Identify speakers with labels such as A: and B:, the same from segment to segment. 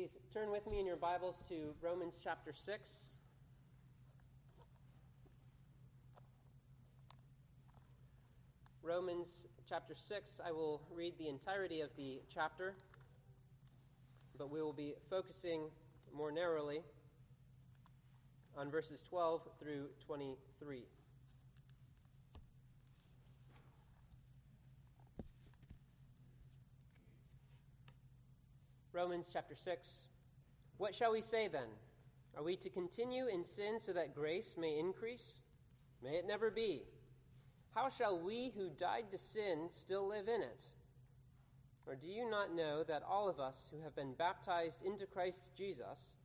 A: Please turn with me in your Bibles to Romans chapter 6. Romans chapter 6, I will read the entirety of the chapter, but we will be focusing more narrowly on verses 12 through 23. Romans chapter 6. What shall we say then? Are we to continue in sin so that grace may increase? May it never be. How shall we who died to sin still live in it? Or do you not know that all of us who have been baptized into Christ Jesus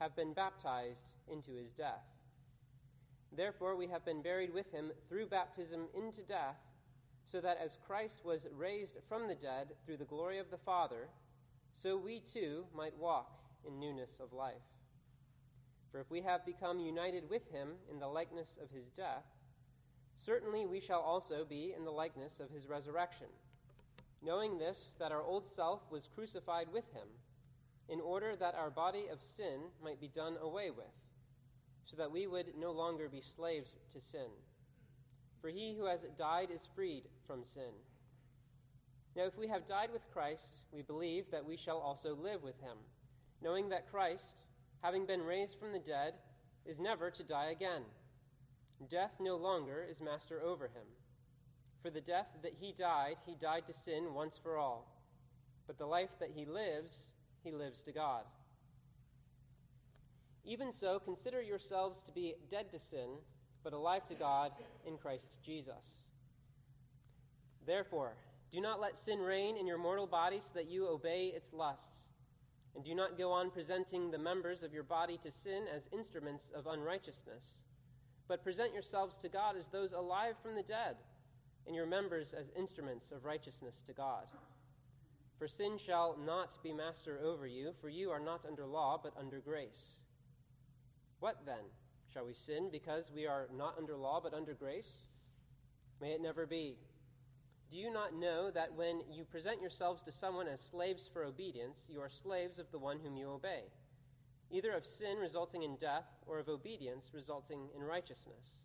A: have been baptized into his death? Therefore, we have been buried with him through baptism into death, so that as Christ was raised from the dead through the glory of the Father, so we too might walk in newness of life. For if we have become united with him in the likeness of his death, certainly we shall also be in the likeness of his resurrection, knowing this, that our old self was crucified with him, in order that our body of sin might be done away with, so that we would no longer be slaves to sin. For he who has died is freed from sin. Now, if we have died with Christ, we believe that we shall also live with him, knowing that Christ, having been raised from the dead, is never to die again. Death no longer is master over him. For the death that he died, he died to sin once for all. But the life that he lives, he lives to God. Even so, consider yourselves to be dead to sin, but alive to God in Christ Jesus. Therefore, do not let sin reign in your mortal body so that you obey its lusts. And do not go on presenting the members of your body to sin as instruments of unrighteousness, but present yourselves to God as those alive from the dead, and your members as instruments of righteousness to God. For sin shall not be master over you, for you are not under law, but under grace. What then? Shall we sin because we are not under law, but under grace? May it never be. Do you not know that when you present yourselves to someone as slaves for obedience, you are slaves of the one whom you obey, either of sin resulting in death or of obedience resulting in righteousness?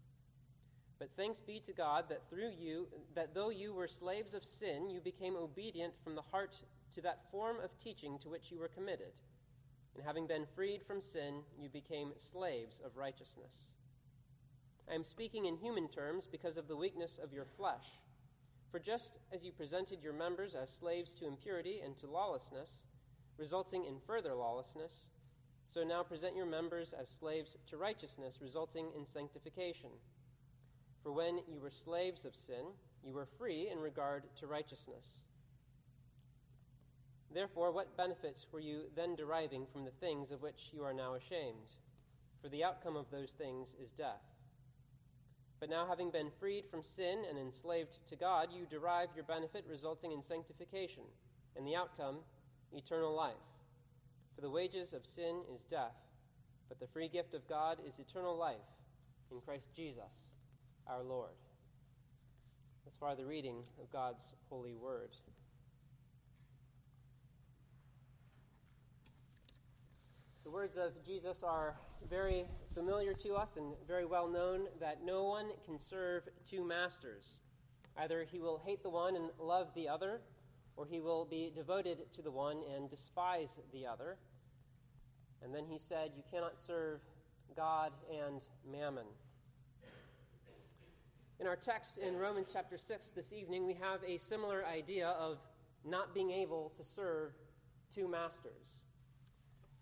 A: But thanks be to God that through you, that though you were slaves of sin, you became obedient from the heart to that form of teaching to which you were committed. And having been freed from sin, you became slaves of righteousness. I am speaking in human terms because of the weakness of your flesh. For just as you presented your members as slaves to impurity and to lawlessness, resulting in further lawlessness, so now present your members as slaves to righteousness, resulting in sanctification. For when you were slaves of sin, you were free in regard to righteousness. Therefore, what benefit were you then deriving from the things of which you are now ashamed? For the outcome of those things is death. But now, having been freed from sin and enslaved to God, you derive your benefit resulting in sanctification, and the outcome, eternal life. For the wages of sin is death, but the free gift of God is eternal life in Christ Jesus our Lord. As far the reading of God's holy word. The words of Jesus are very familiar to us and very well known that no one can serve two masters. Either he will hate the one and love the other, or he will be devoted to the one and despise the other. And then he said, You cannot serve God and mammon. In our text in Romans chapter 6 this evening, we have a similar idea of not being able to serve two masters.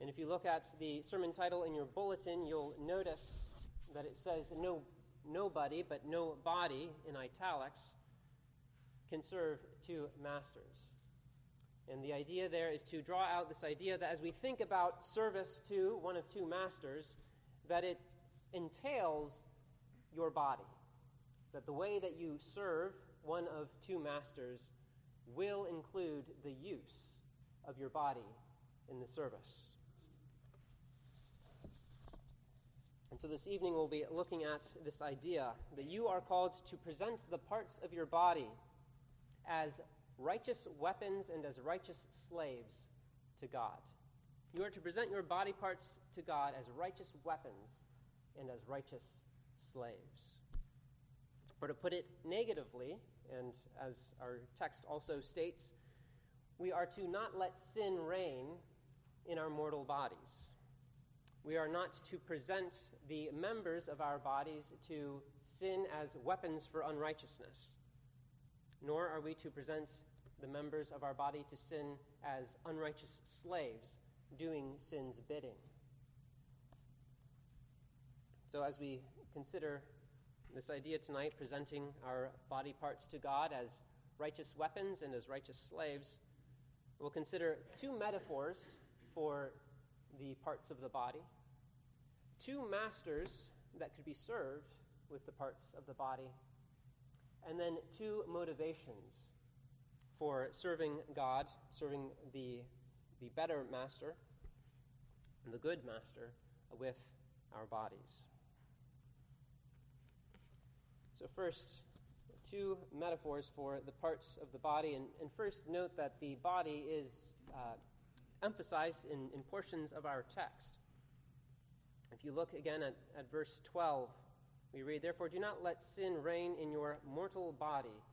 A: And if you look at the sermon title in your bulletin, you'll notice that it says no, nobody, but no body in italics can serve two masters. And the idea there is to draw out this idea that as we think about service to one of two masters, that it entails your body. That the way that you serve one of two masters will include the use of your body in the service. And so this evening we'll be looking at this idea that you are called to present the parts of your body as righteous weapons and as righteous slaves to God. You are to present your body parts to God as righteous weapons and as righteous slaves. Or to put it negatively, and as our text also states, we are to not let sin reign in our mortal bodies. We are not to present the members of our bodies to sin as weapons for unrighteousness, nor are we to present the members of our body to sin as unrighteous slaves doing sin's bidding. So, as we consider this idea tonight, presenting our body parts to God as righteous weapons and as righteous slaves, we'll consider two metaphors for the parts of the body, two masters that could be served with the parts of the body, and then two motivations for serving God, serving the, the better master, and the good master with our bodies. So, first, two metaphors for the parts of the body. And, and first, note that the body is uh, emphasized in, in portions of our text. If you look again at, at verse 12, we read, Therefore, do not let sin reign in your mortal body,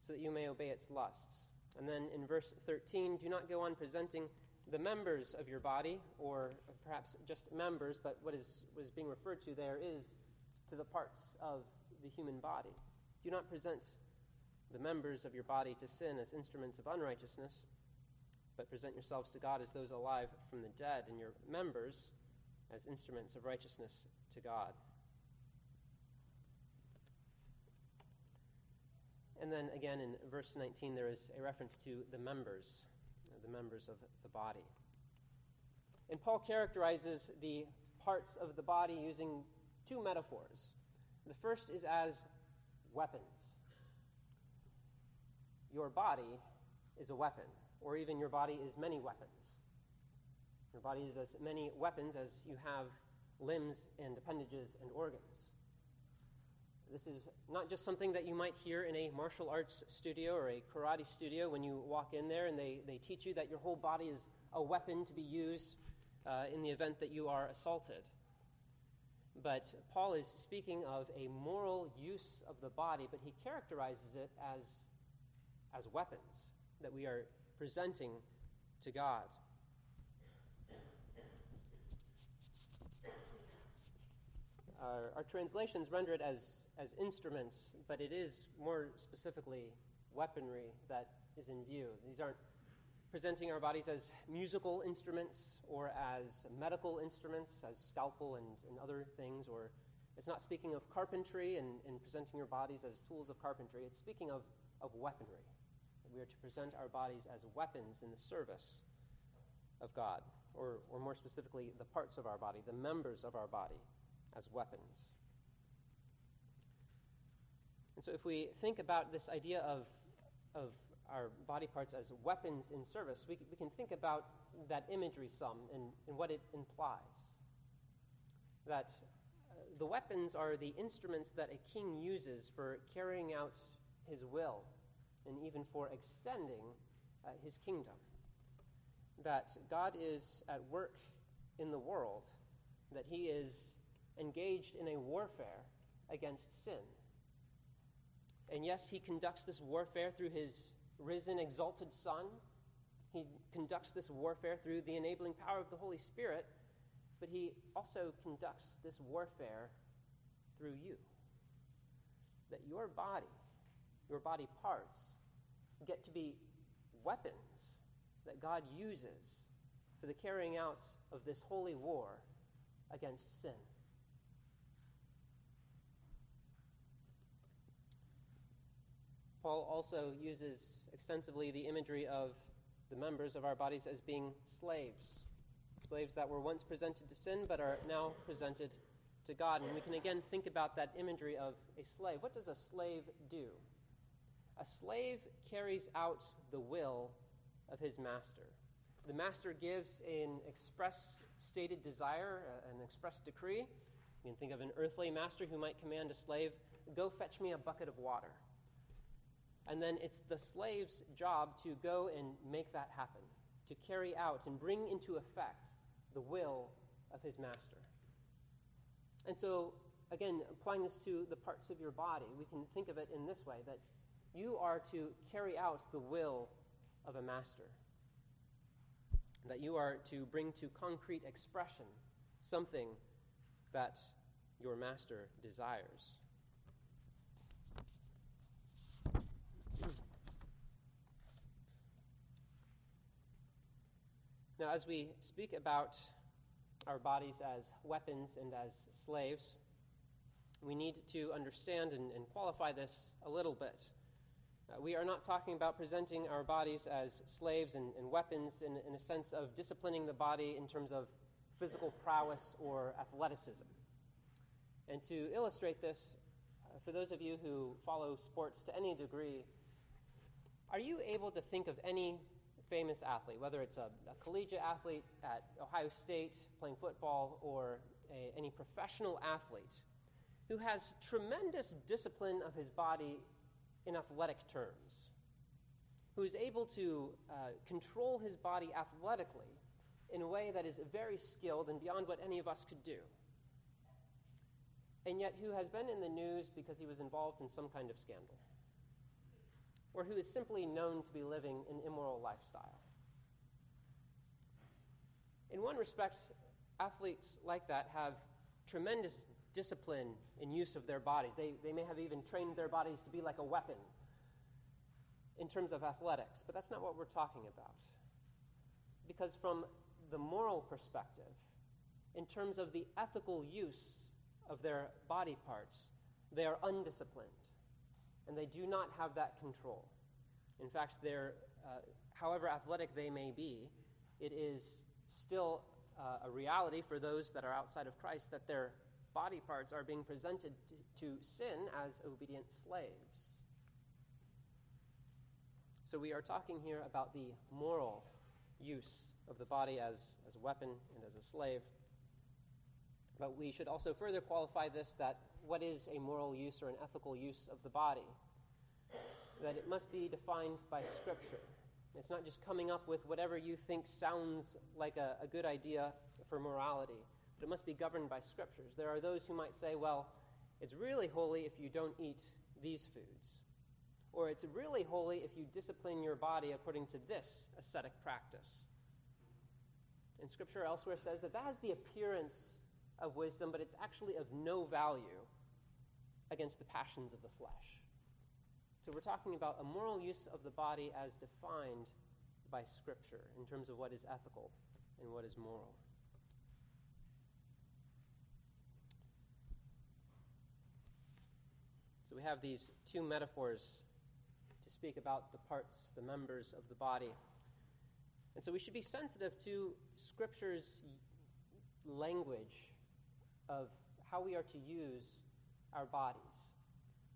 A: so that you may obey its lusts. And then in verse 13, do not go on presenting the members of your body, or perhaps just members, but what is, what is being referred to there is to the parts of the human body. Do not present the members of your body to sin as instruments of unrighteousness, but present yourselves to God as those alive from the dead, and your members as instruments of righteousness to God. And then again in verse 19, there is a reference to the members, uh, the members of the body. And Paul characterizes the parts of the body using two metaphors. The first is as weapons. Your body is a weapon, or even your body is many weapons. Your body is as many weapons as you have limbs and appendages and organs. This is not just something that you might hear in a martial arts studio or a karate studio when you walk in there and they, they teach you that your whole body is a weapon to be used uh, in the event that you are assaulted. But Paul is speaking of a moral use of the body, but he characterizes it as, as weapons that we are presenting to God. Our, our, translations render it as, as instruments, but it is more specifically weaponry that is in view. These aren't presenting our bodies as musical instruments or as medical instruments, as scalpel and, and other things, or it's not speaking of carpentry and, and presenting your bodies as tools of carpentry. It's speaking of, of weaponry. We are to present our bodies as weapons in the service of God, or, or more specifically, the parts of our body, the members of our body as weapons. And so, if we think about this idea of, of our body parts as weapons in service, we, we can think about that imagery some and, and what it implies. That uh, the weapons are the instruments that a king uses for carrying out his will and even for extending uh, his kingdom. That God is at work in the world, that he is engaged in a warfare against sin. And yes, he conducts this warfare through his risen, exalted Son. He conducts this warfare through the enabling power of the Holy Spirit, but he also conducts this warfare through you. That your body, your body parts, get to be weapons that God uses for the carrying out of this holy war against sin. Paul also uses extensively the imagery of the members of our bodies as being slaves. Slaves that were once presented to sin but are now presented to God. And we can again think about that imagery of a slave. What does a slave do? A slave carries out the will of his master. The master gives an express stated desire, an express decree. You can think of an earthly master who might command a slave, Go fetch me a bucket of water. And then it's the slave's job to go and make that happen, to carry out and bring into effect the will of his master. And so, again, applying this to the parts of your body, we can think of it in this way that you are to carry out the will of a master, that you are to bring to concrete expression something that your master desires. Now, as we speak about our bodies as weapons and as slaves, we need to understand and, and qualify this a little bit. Uh, we are not talking about presenting our bodies as slaves and, and weapons in, in, a sense of disciplining the body in terms of physical prowess or athleticism. And to illustrate this, uh, for those of you who follow sports to any degree, are you able to think of any famous athlete, whether it's a, a collegiate athlete at Ohio State playing football or a, any professional athlete who has tremendous discipline of his body in athletic terms, who is able to uh, control his body athletically in a way that is very skilled and beyond what any of us could do. And yet, who has been in the news because he was involved in some kind of scandal or who is simply known to be living an immoral lifestyle. In one respect, athletes like that have tremendous discipline in use of their bodies. They, they may have even trained their bodies to be like a weapon in terms of athletics, but that's not what we're talking about. Because, from the moral perspective, in terms of the ethical use of their body parts, they are undisciplined and they do not have that control. In fact, they're, uh, however athletic they may be, it is still uh, a reality for those that are outside of Christ that their body parts are being presented to, to sin as obedient slaves. So we are talking here about the moral use of the body as, as a weapon and as a slave. But we should also further qualify this that what is a moral use or an ethical use of the body. That it must be defined by Scripture. It's not just coming up with whatever you think sounds like a, a good idea for morality, but it must be governed by Scriptures. There are those who might say, well, it's really holy if you don't eat these foods. Or it's really holy if you discipline your body according to this ascetic practice. And Scripture elsewhere says that that has the appearance of wisdom, but it's actually of no value against the passions of the flesh. So we're talking about a moral use of the body as defined by Scripture in terms of what is ethical and what is moral. So we have these two metaphors to speak about the parts, the members of the body. And so we should be sensitive to Scripture's language of how we are to use our bodies.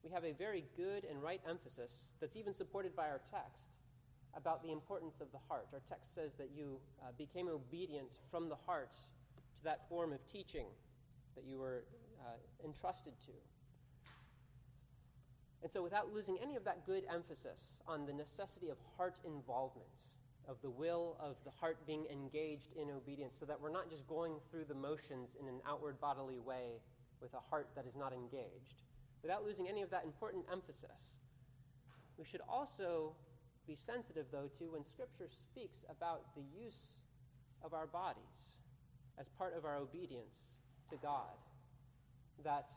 A: We have a very good and right emphasis that's even supported by our text about the importance of the heart. Our text says that you uh, became obedient from the heart to that form of teaching that you were uh, entrusted to. And so, without losing any of that good emphasis on the necessity of heart involvement, of the will of the heart being engaged in obedience, so that we're not just going through the motions in an outward bodily way with a heart that is not engaged. Without losing any of that important emphasis, we should also be sensitive, though, to when Scripture speaks about the use of our bodies as part of our obedience to God. That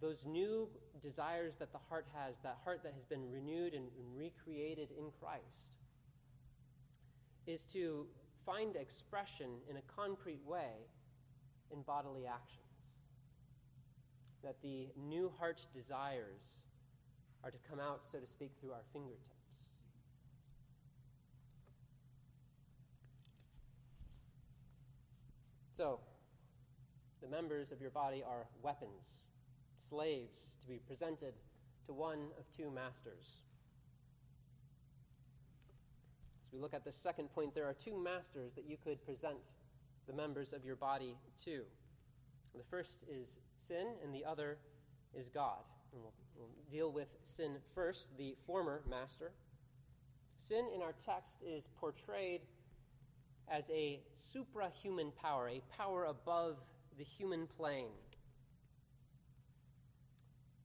A: those new desires that the heart has, that heart that has been renewed and recreated in Christ, is to find expression in a concrete way in bodily actions. That the new heart's desires are to come out, so to speak, through our fingertips. So, the members of your body are weapons, slaves to be presented to one of two masters. We look at the second point, there are two masters that you could present the members of your body to. The first is sin, and the other is God. And we'll, we'll deal with sin first, the former master. Sin in our text is portrayed as a suprahuman power, a power above the human plane.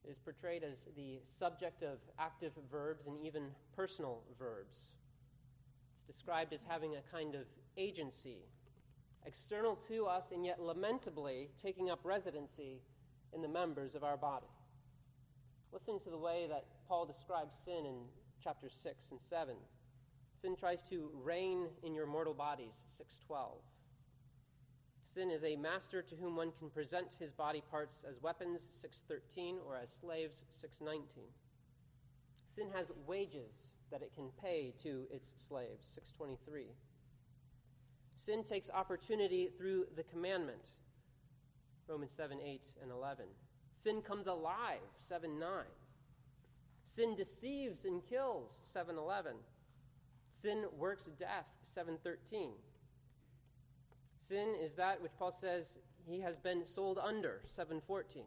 A: It is portrayed as the subject of active verbs and even personal verbs. It's described as having a kind of agency, external to us and yet lamentably taking up residency in the members of our body. Listen to the way that Paul describes sin in chapters 6 and 7. Sin tries to reign in your mortal bodies, 612. Sin is a master to whom one can present his body parts as weapons, 613, or as slaves, 619. Sin has wages that it can pay to its slaves, 623. Sin takes opportunity through the commandment, Romans 7, 8, and 11. Sin comes alive, 7, 9. Sin deceives and kills, 7, 11. Sin works death, 713. Sin is that which Paul says he has been sold under, 714.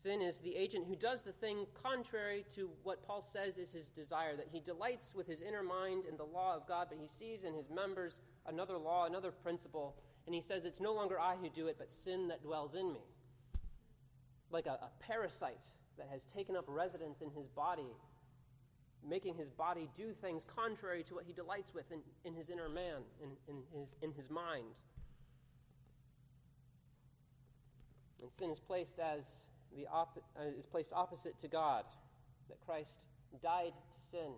A: Sin is the agent who does the thing contrary to what Paul says is his desire, that he delights with his inner mind in the law of God, but he sees in his members another law, another principle, and he says, It's no longer I who do it, but sin that dwells in me. Like a, a parasite that has taken up residence in his body making his body do things contrary to what he delights with in, in his inner man, in, in, his, in his mind. And sin is placed as the op- uh, is placed opposite to God, that Christ died to sin,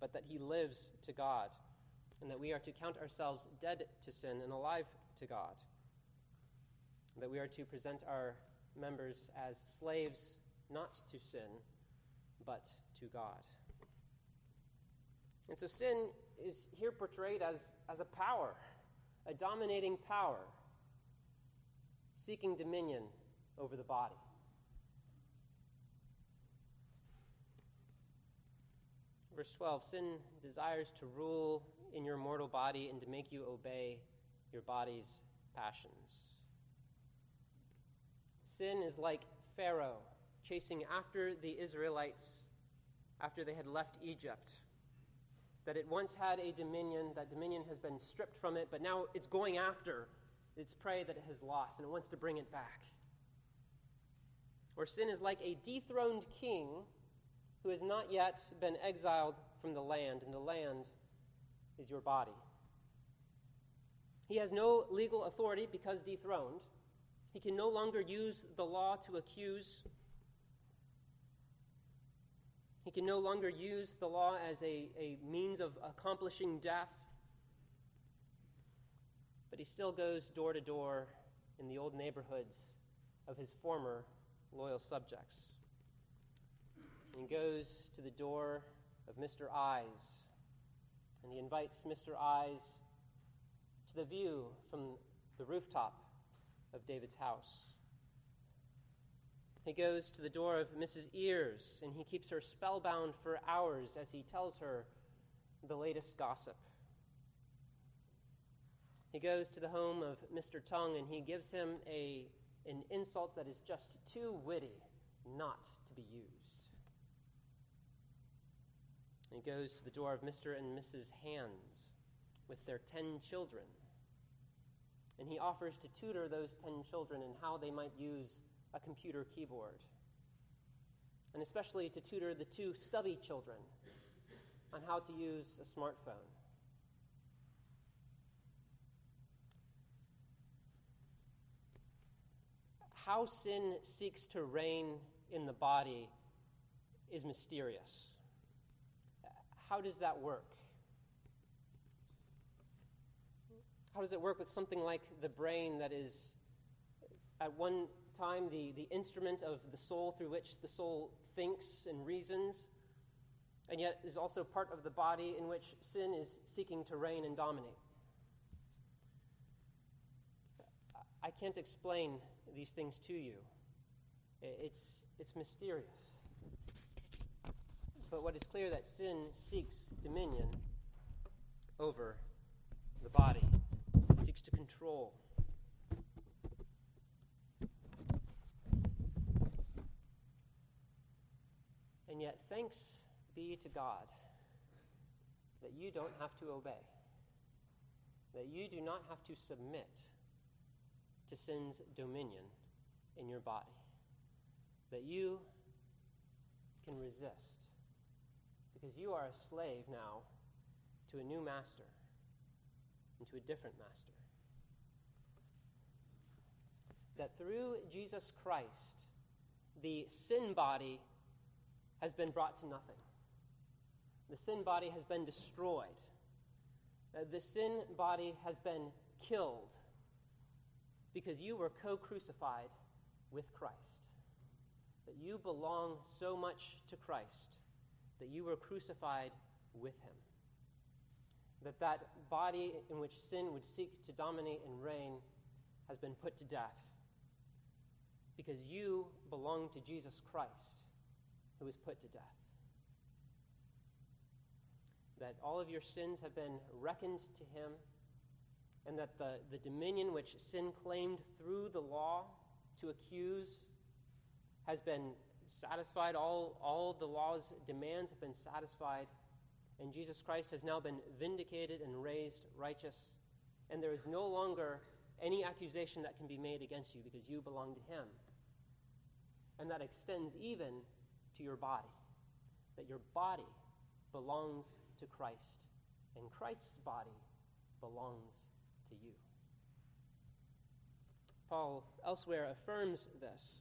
A: but that he lives to God, and that we are to count ourselves dead to sin and alive to God. That we are to present our members as slaves not to sin, but to God. And so sin is here portrayed as, as a power, a dominating power, seeking dominion over the body. Verse 12 Sin desires to rule in your mortal body and to make you obey your body's passions. Sin is like Pharaoh chasing after the Israelites after they had left Egypt. That it once had a dominion, that dominion has been stripped from it, but now it's going after its prey that it has lost, and it wants to bring it back. Or sin is like a dethroned king who has not yet been exiled from the land, and the land is your body. He has no legal authority because dethroned. He can no longer use the law to accuse he can no longer use the law as a, a means of accomplishing death, but he still goes door to door in the old neighborhoods of his former loyal subjects. And he goes to the door of Mr. Eyes, and he invites Mr. Eyes to the view from the rooftop of David's house. He goes to the door of Mrs. Ears and he keeps her spellbound for hours as he tells her the latest gossip. He goes to the home of Mr. Tongue and he gives him a, an insult that is just too witty not to be used. He goes to the door of Mr. and Mrs. Hands with their ten children. And he offers to tutor those ten children in how they might use a computer keyboard, and especially to tutor the two stubby children on how to use a smartphone. How sin seeks to reign in the body is mysterious. How does that work? How does it work with something like the brain that is at one time the, the instrument of the soul through which the soul thinks and reasons, and yet is also part of the body in which sin is seeking to reign and dominate. I can't explain these things to you. It's, it's mysterious. But what is clear that sin seeks dominion over the body, it seeks to control And yet, thanks be to God that you don't have to obey. that you do not have to submit to sin's dominion in your body, that you can resist, because you are a slave now to a new master and to a different master. That through Jesus Christ, the sin body has been brought to nothing. The sin body has been destroyed. The sin body has been killed because you were co crucified with Christ. That you belong so much to Christ that you were crucified with him. That that body in which sin would seek to dominate and reign has been put to death because you belong to Jesus Christ who was put to death. That all of your sins have been reckoned to him, and that the, the dominion which sin claimed through the law to accuse has been satisfied. All, all the law's demands have been satisfied, and Jesus Christ has now been vindicated and raised righteous, and there is no longer any accusation that can be made against you because you belong to him. And that extends even to your body, that your body belongs to Christ, and Christ's body belongs to you. Paul elsewhere affirms this.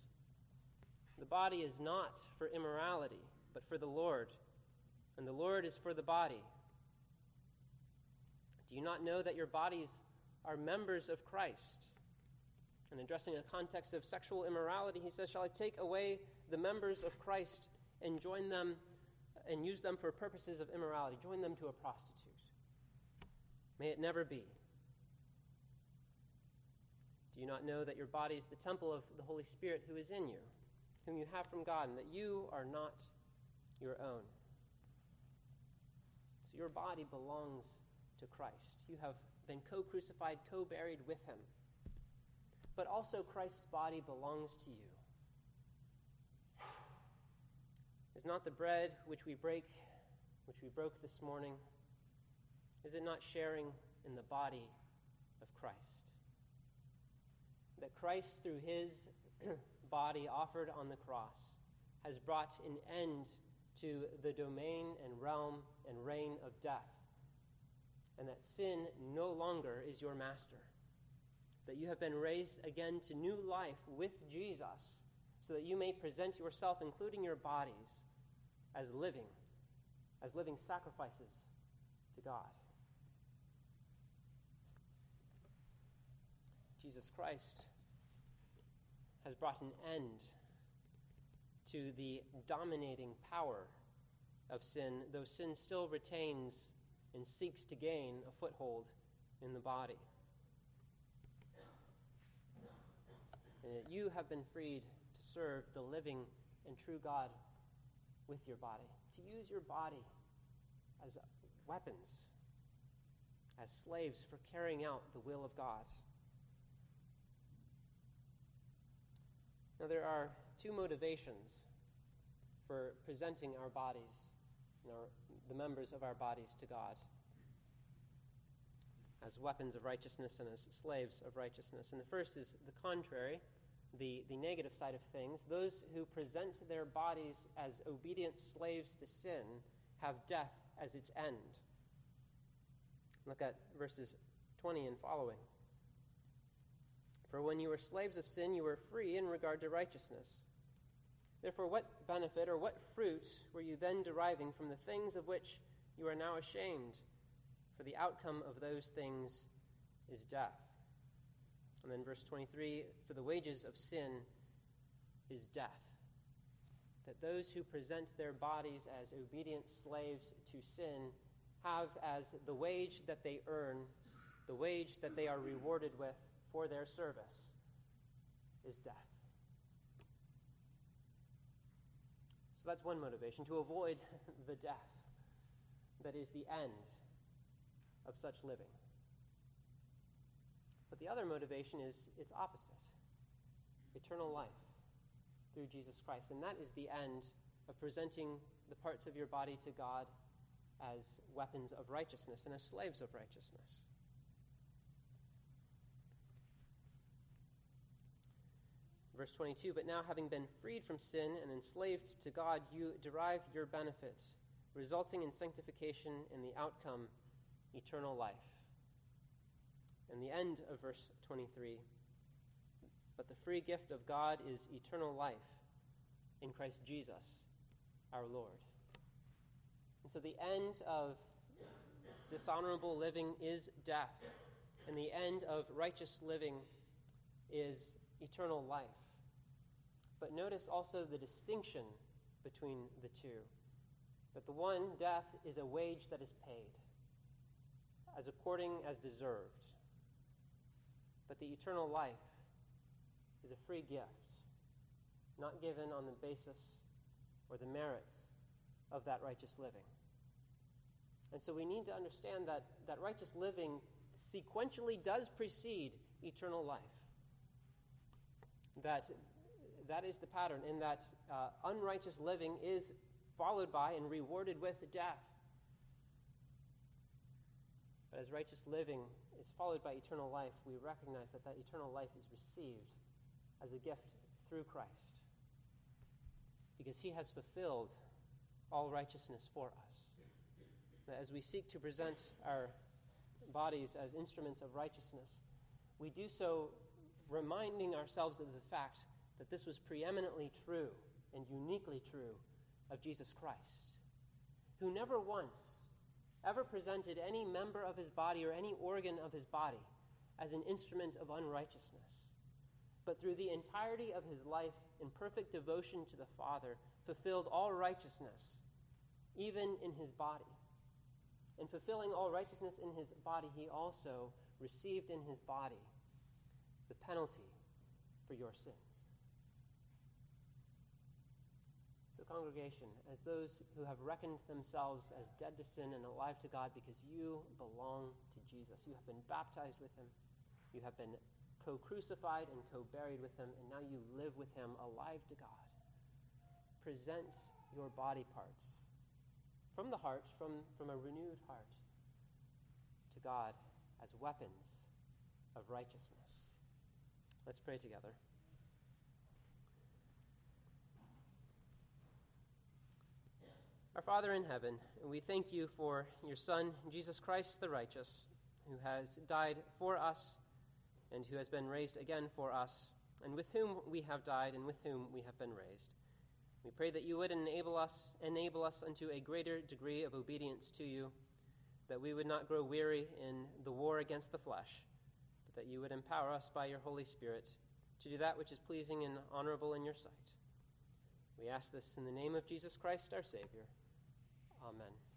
A: The body is not for immorality, but for the Lord, and the Lord is for the body. Do you not know that your bodies are members of Christ? And addressing a context of sexual immorality, he says, Shall I take away the members of Christ and join them and use them for purposes of immorality? Join them to a prostitute. May it never be. Do you not know that your body is the temple of the Holy Spirit who is in you, whom you have from God, and that you are not your own? So your body belongs to Christ. You have been co crucified, co buried with him but also Christ's body belongs to you. Is not the bread which we break, which we broke this morning, is it not sharing in the body of Christ? That Christ, through his body offered on the cross, has brought an end to the domain and realm and reign of death, and that sin no longer is your master that you have been raised again to new life with Jesus, so that you may present yourself, including your bodies, as living, as living sacrifices to God. Jesus Christ has brought an end to the dominating power of sin, though sin still retains and seeks to gain a foothold in the body. you have been freed to serve the living and true God with your body, to use your body as weapons, as slaves for carrying out the will of God. Now, there are two motivations for presenting our bodies, our, the members of our bodies, to God as weapons of righteousness and as slaves of righteousness. And the first is the contrary, the, the negative side of things. Those who present their bodies as obedient slaves to sin have death as its end. Look at verses 20 and following. For when you were slaves of sin, you were free in regard to righteousness. Therefore, what benefit or what fruit were you then deriving from the things of which you are now ashamed? For the outcome of those things is death. And then verse 23 For the wages of sin is death. That those who present their bodies as obedient slaves to sin have as the wage that they earn, the wage that they are rewarded with for their service, is death. So that's one motivation to avoid the death that is the end of such living. But the other motivation is its opposite eternal life through Jesus Christ. And that is the end of presenting the parts of your body to God as weapons of righteousness and as slaves of righteousness. Verse 22 But now, having been freed from sin and enslaved to God, you derive your benefit, resulting in sanctification and the outcome, eternal life. And the end of verse 23 But the free gift of God is eternal life in Christ Jesus our Lord. And so the end of dishonorable living is death, and the end of righteous living is eternal life. But notice also the distinction between the two. That the one, death, is a wage that is paid, as according as deserved. But the eternal life is a free gift, not given on the basis or the merits of that righteous living. And so we need to understand that, that righteous living sequentially does precede eternal life. That, that is the pattern, in that uh, unrighteous living is followed by and rewarded with death. But as righteous living is followed by eternal life, we recognize that that eternal life is received as a gift through Christ. Because he has fulfilled all righteousness for us. That as we seek to present our bodies as instruments of righteousness, we do so reminding ourselves of the fact that this was preeminently true and uniquely true of Jesus Christ, who never once ever presented any member of his body or any organ of his body as an instrument of unrighteousness, but through the entirety of his life in perfect devotion to the Father, fulfilled all righteousness, even in his body. In fulfilling all righteousness in his body, he also received in his body the penalty for your sins. So, congregation, as those who have reckoned themselves as dead to sin and alive to God because you belong to Jesus, you have been baptized with him, you have been co crucified and co buried with him, and now you live with him alive to God. Present your body parts from the heart, from, from a renewed heart, to God as weapons of righteousness. Let's pray together. Our Father in heaven, we thank you for your Son, Jesus Christ the righteous, who has died for us and who has been raised again for us, and with whom we have died and with whom we have been raised. We pray that you would enable us, enable us unto a greater degree of obedience to you, that we would not grow weary in the war against the flesh, that you would empower us by your Holy Spirit to do that which is pleasing and honorable in your sight. We ask this in the name of Jesus Christ, our Savior. Amen.